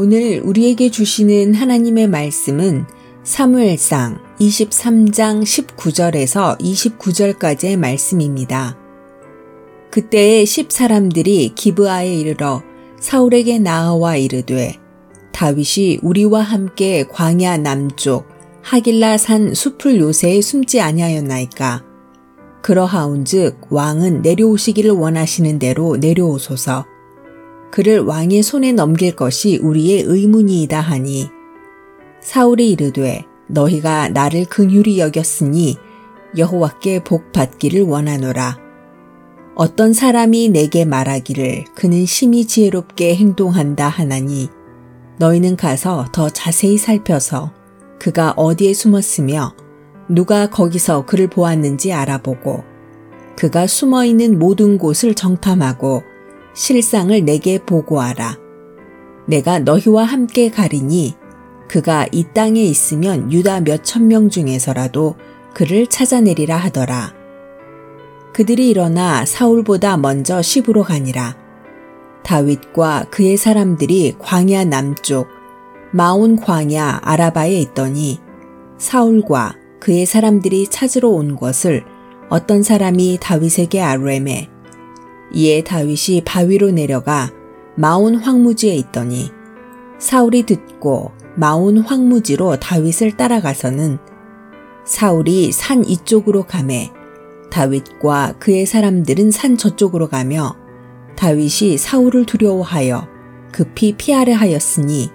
오늘 우리에게 주시는 하나님의 말씀은 사무엘상 23장 19절에서 29절까지의 말씀입니다. 그때에 십 사람들이 기브아에 이르러 사울에게 나아와 이르되 다윗이 우리와 함께 광야 남쪽 하길라 산 숲을 요새에 숨지 아니하였나이까 그러하온즉 왕은 내려오시기를 원하시는 대로 내려오소서 그를 왕의 손에 넘길 것이 우리의 의문이이다 하니 사울이 이르되 너희가 나를 긍휼히 여겼으니 여호와께 복 받기를 원하노라. 어떤 사람이 내게 말하기를 그는 심히 지혜롭게 행동한다 하나니 너희는 가서 더 자세히 살펴서 그가 어디에 숨었으며 누가 거기서 그를 보았는지 알아보고 그가 숨어 있는 모든 곳을 정탐하고 실상을 내게 보고하라. 내가 너희와 함께 가리니 그가 이 땅에 있으면 유다 몇 천 명 중에서라도 그를 찾아내리라 하더라. 그들이 일어나 사울보다 먼저 시부로 가니라. 다윗과 그의 사람들이 광야 남쪽 마온 광야 아라바에 있더니 사울과 그의 사람들이 찾으러 온 것을 어떤 사람이 다윗에게 아뢰매 이에 다윗이 바위로 내려가 마온 황무지에 있더니 사울이 듣고 마온 황무지로 다윗을 따라가서는 사울이 산 이쪽으로 가매 다윗과 그의 사람들은 산 저쪽으로 가며 다윗이 사울을 두려워하여 급히 피하려 하였으니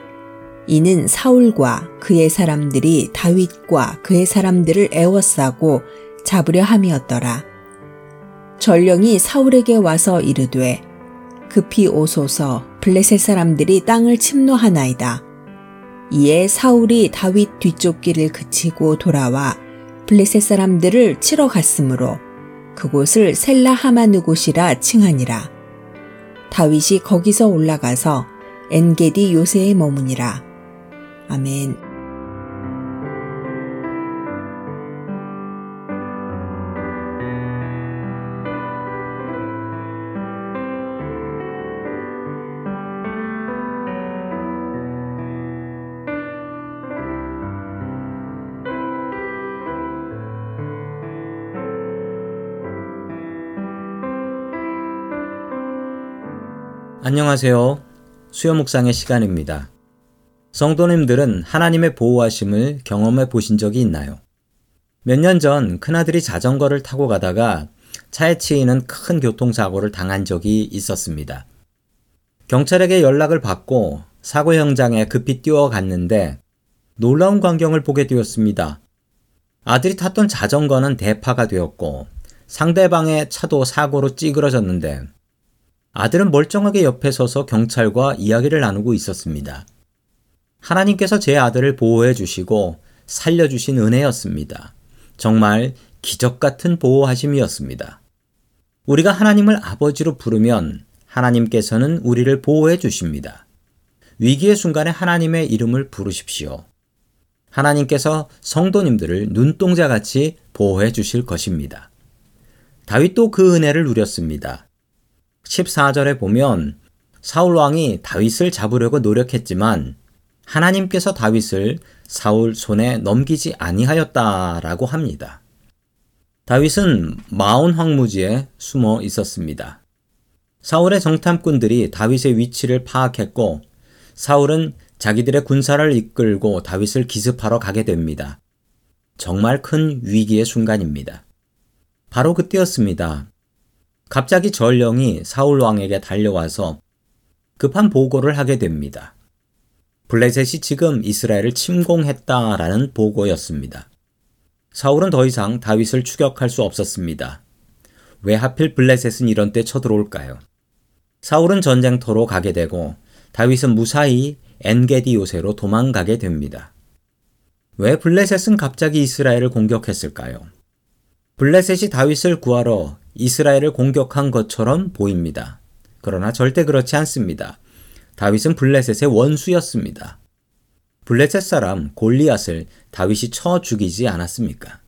이는 사울과 그의 사람들이 다윗과 그의 사람들을 애워싸고 잡으려 함이었더라. 전령이 사울에게 와서 이르되 급히 오소서 블레셋 사람들이 땅을 침노하나이다. 이에 사울이 다윗 뒤쪽 길을 그치고 돌아와 블레셋 사람들을 치러 갔으므로 그곳을 셀라 하마느 곳이라 칭하니라. 다윗이 거기서 올라가서 엔게디 요새에 머무니라. 아멘. 안녕하세요. 수요 묵상의 시간입니다. 성도님들은 하나님의 보호하심을 경험해 보신 적이 있나요? 몇 년 전 큰아들이 자전거를 타고 가다가 차에 치이는 큰 교통사고를 당한 적이 있었습니다. 경찰에게 연락을 받고 사고 현장에 급히 뛰어갔는데 놀라운 광경을 보게 되었습니다. 아들이 탔던 자전거는 대파가 되었고 상대방의 차도 사고로 찌그러졌는데 아들은 멀쩡하게 옆에 서서 경찰과 이야기를 나누고 있었습니다. 하나님께서 제 아들을 보호해 주시고 살려주신 은혜였습니다. 정말 기적 같은 보호하심이었습니다. 우리가 하나님을 아버지로 부르면 하나님께서는 우리를 보호해 주십니다. 위기의 순간에 하나님의 이름을 부르십시오. 하나님께서 성도님들을 눈동자 같이 보호해 주실 것입니다. 다윗도 그 은혜를 누렸습니다. 14절에 보면 사울 왕이 다윗을 잡으려고 노력했지만 하나님께서 다윗을 사울 손에 넘기지 아니하였다라고 합니다. 다윗은 마온 황무지에 숨어 있었습니다. 사울의 정탐꾼들이 다윗의 위치를 파악했고 사울은 자기들의 군사를 이끌고 다윗을 기습하러 가게 됩니다. 정말 큰 위기의 순간입니다. 바로 그때였습니다. 갑자기 전령이 사울 왕에게 달려와서 급한 보고를 하게 됩니다. 블레셋이 지금 이스라엘을 침공했다라는 보고였습니다. 사울은 더 이상 다윗을 추격할 수 없었습니다. 왜 하필 블레셋은 이런 때 쳐들어올까요? 사울은 전쟁터로 가게 되고 다윗은 무사히 엔게디 요새로 도망가게 됩니다. 왜 블레셋은 갑자기 이스라엘을 공격했을까요? 블레셋이 다윗을 구하러 이스라엘을 공격한 것처럼 보입니다. 그러나 절대 그렇지 않습니다. 다윗은 블레셋의 원수였습니다. 블레셋 사람 골리앗을 다윗이 쳐 죽이지 않았습니까?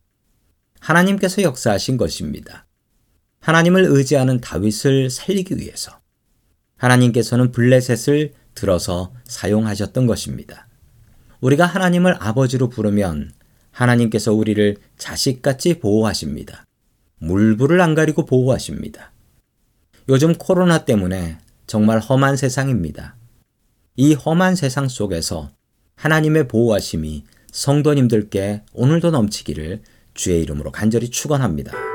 하나님께서 역사하신 것입니다. 하나님을 의지하는 다윗을 살리기 위해서 하나님께서는 블레셋을 들어서 사용하셨던 것입니다. 우리가 하나님을 아버지로 부르면 하나님께서 우리를 자식같이 보호하십니다. 물불을 안 가리고 보호하십니다. 요즘 코로나 때문에 정말 험한 세상입니다. 이 험한 세상 속에서 하나님의 보호하심이 성도님들께 오늘도 넘치기를 주의 이름으로 간절히 축원합니다.